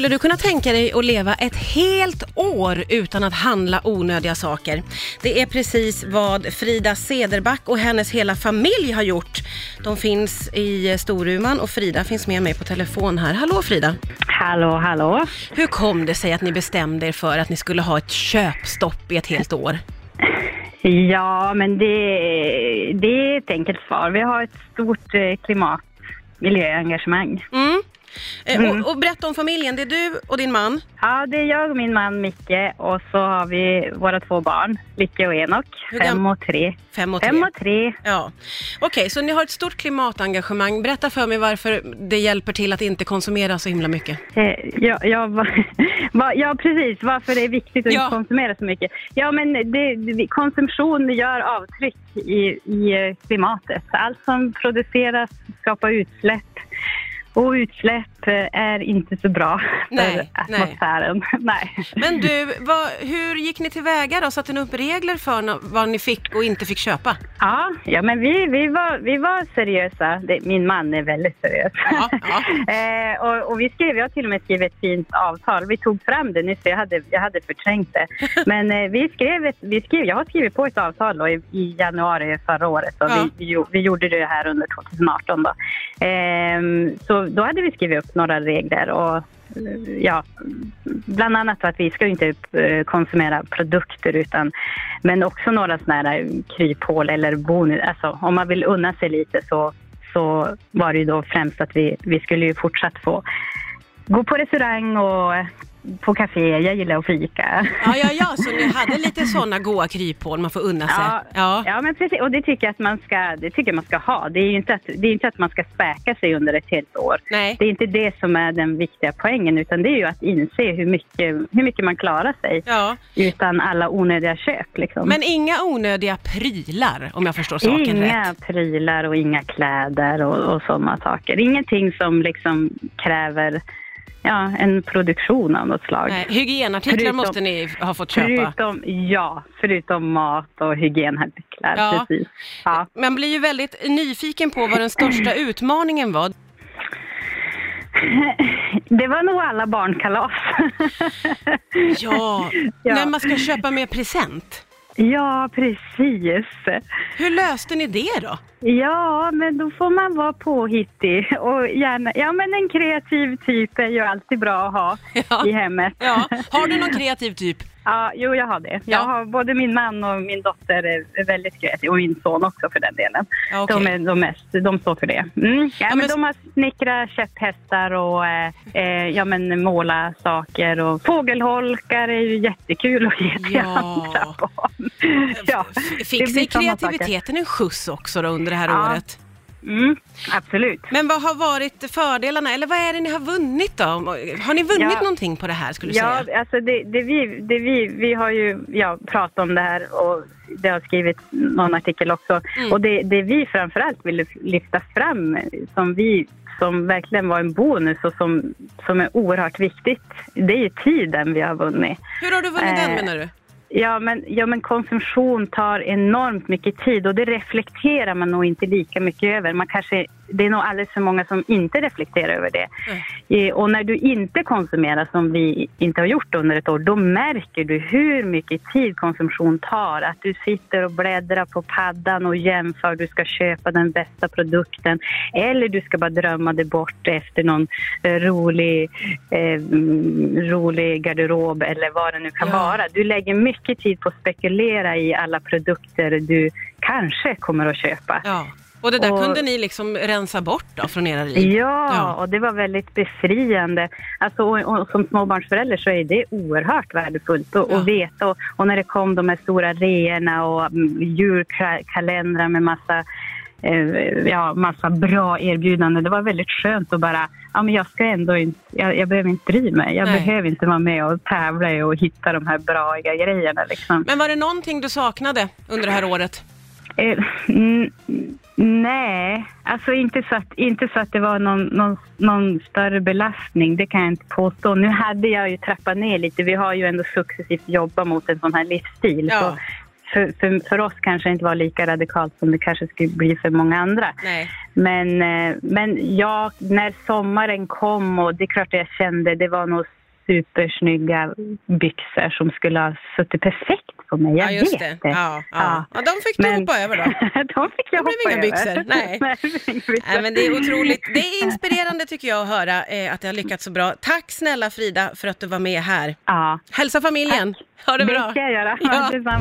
Skulle du kunna tänka dig att leva ett helt år utan att handla onödiga saker? Det är precis vad Frida Sederback och hennes hela familj har gjort. De finns i Storuman och Frida finns med mig på telefon här. Hallå Frida! Hallå, hallå. Hur kom det sig att ni bestämde er för att ni skulle ha ett köpstopp i ett helt år? Ja, men det, det är ett enkelt svar. Vi har ett stort eh, klimat miljöengagemang. Mm. Eh, Mm. Och, och berätta om familjen, det är du och din man. Ja, det är jag och min man Micke och så har vi våra två barn, Lycke och Enok, fem och tre. Fem och tre. Fem och tre. Ja. Okej, så ni har ett stort klimatengagemang. Berätta för mig varför det hjälper till att inte konsumera så himla mycket. Eh, ja, ja, va, va, ja, precis. Varför det är viktigt att Ja. inte konsumera så mycket. Ja, men det, konsumtion gör avtryck i, i klimatet. Allt som produceras skapar utsläpp. Och utsläpp är inte så bra Nej, för atmosfären. Nej. Men du, vad, hur gick ni tillväga då? Satte ni upp regler för vad ni fick och inte fick köpa? Ja, ja men vi, vi, var, vi var seriösa. Min man är väldigt seriös. Ja, ja. eh, och, och vi skrev, jag har till och med skrivit ett fint avtal. Vi tog fram det nyss, jag hade, jag hade förträngt det. Men eh, vi skrev, ett, vi skrev, jag har skrivit på ett avtal då, i, i januari förra året. Och Ja. vi, vi, vi gjorde det här under 2018 då. Ehm, så då hade vi skrivit upp några regler och ja, bland annat att vi ska ju inte eh, konsumera produkter utan men också några sådana här kryphål eller bonus. Alltså om man vill unna sig lite så, så var det ju då främst att vi, vi skulle ju fortsatt få gå på restaurang och på café. Jag gillar att fika. Ja, ja, ja, så ni hade lite sådana goa kryphål man får unna sig. Ja, Ja. ja, men precis. Och det tycker jag att man ska, det tycker man ska ha. Det är ju inte att, det är inte att man ska späka sig under ett helt år. Nej. Det är inte det som är den viktiga poängen utan det är ju att inse hur mycket, hur mycket man klarar sig Ja. utan alla onödiga köp. Liksom. Men inga onödiga prylar, om jag förstår saken Inga rätt. prylar och inga kläder och, och sådana saker. Ingenting som liksom kräver ja, en produktion av något slag. Nej, hygienartiklar Förutom- måste ni ha fått köpa. Förutom, ja, förutom mat och hygienartiklar. Ja. Precis. Ja. Man blir ju väldigt nyfiken på vad den största utmaningen var. Det var nog alla barnkalas. Ja, Ja. när man ska köpa med present. Ja, precis. Hur löste ni det då? Ja, men då får man vara påhittig och gärna, ja men en kreativ typ är ju alltid bra att ha Ja. i hemmet. Ja, har du någon kreativ typ? Ja, jo jag har det. Ja. Jag har både min man och min dotter är väldigt kreativa och min son också för den delen. Ja, okej. De är de mest, de står för det. Mm. Ja, men men de har snickrat käpphästar och eh, eh, ja, men måla saker och fågelholkar är ju jättekul att ge till Ja. andra barn. Ja, Fick sig kreativiteten en skjuts också då under det här Ja. året? Mm, absolut. Men vad har varit fördelarna, eller vad är det ni har vunnit då? Har ni vunnit Ja. någonting på det här skulle du Ja, säga? alltså det, det, vi, det vi, vi har ju ja, pratat om det här och det har skrivit någon artikel också. Mm. Och det, det vi framförallt ville lyfta fram som vi som verkligen var en bonus och som, som är oerhört viktigt, det är ju tiden vi har vunnit. Hur har du vunnit den Eh, menar du? Ja men, ja, men konsumtion tar enormt mycket tid och det reflekterar man nog inte lika mycket över. Man kanske, det är nog alldeles för många som inte reflekterar över det. Eh, Och när du inte konsumerar som vi inte har gjort under ett år, då märker du hur mycket tid konsumtion tar. Att du sitter och bläddrar på paddan och jämför, du ska köpa den bästa produkten. Eller du ska bara drömma dig bort efter någon eh, rolig, eh, mm, rolig garderob eller vad det nu kan Ja. vara. Du lägger mycket tid på att spekulera i alla produkter du kanske kommer att köpa. Ja. Och det där och- kunde ni liksom rensa bort då från era liv? Ja, Ja. och det var väldigt befriande. Alltså, och, och som småbarnsförälder så är det oerhört värdefullt att, Ja. veta. Och, och när det kom de här stora reorna och mm, julkalendrar med massa, ja, massa bra erbjudanden. Det var väldigt skönt att bara, ja men jag ska ändå inte, jag, jag behöver inte bry mig. Jag Nej. behöver inte vara med och tävla och hitta de här bra grejerna liksom. Men var det någonting du saknade under det här året? Eh, n- nej, alltså inte så att, inte så att det var någon, någon, någon större belastning, det kan jag inte påstå. Nu hade jag ju trappat ner lite, vi har ju ändå successivt jobbat mot en sån här livsstil. Ja. Så för, för, för oss kanske inte var lika radikalt som det kanske skulle bli för många andra. Nej. Men, eh, men ja, när sommaren kom och det är klart jag kände, det var nog supersnygga byxor som skulle ha suttit perfekt på mig. Jag Ja, vet det. det. Ja, ja. ja, de fick du Men- hoppa över då. de fick jag Det hoppa över. byxor, nej. inga byxor. Nej, men det är otroligt. Det är inspirerande tycker jag att höra eh, att det har lyckats så bra. Tack snälla Frida för att du var med här. Ja, Hälsa familjen. Ha det bra. det ska jag göra. Ja. Detsamma.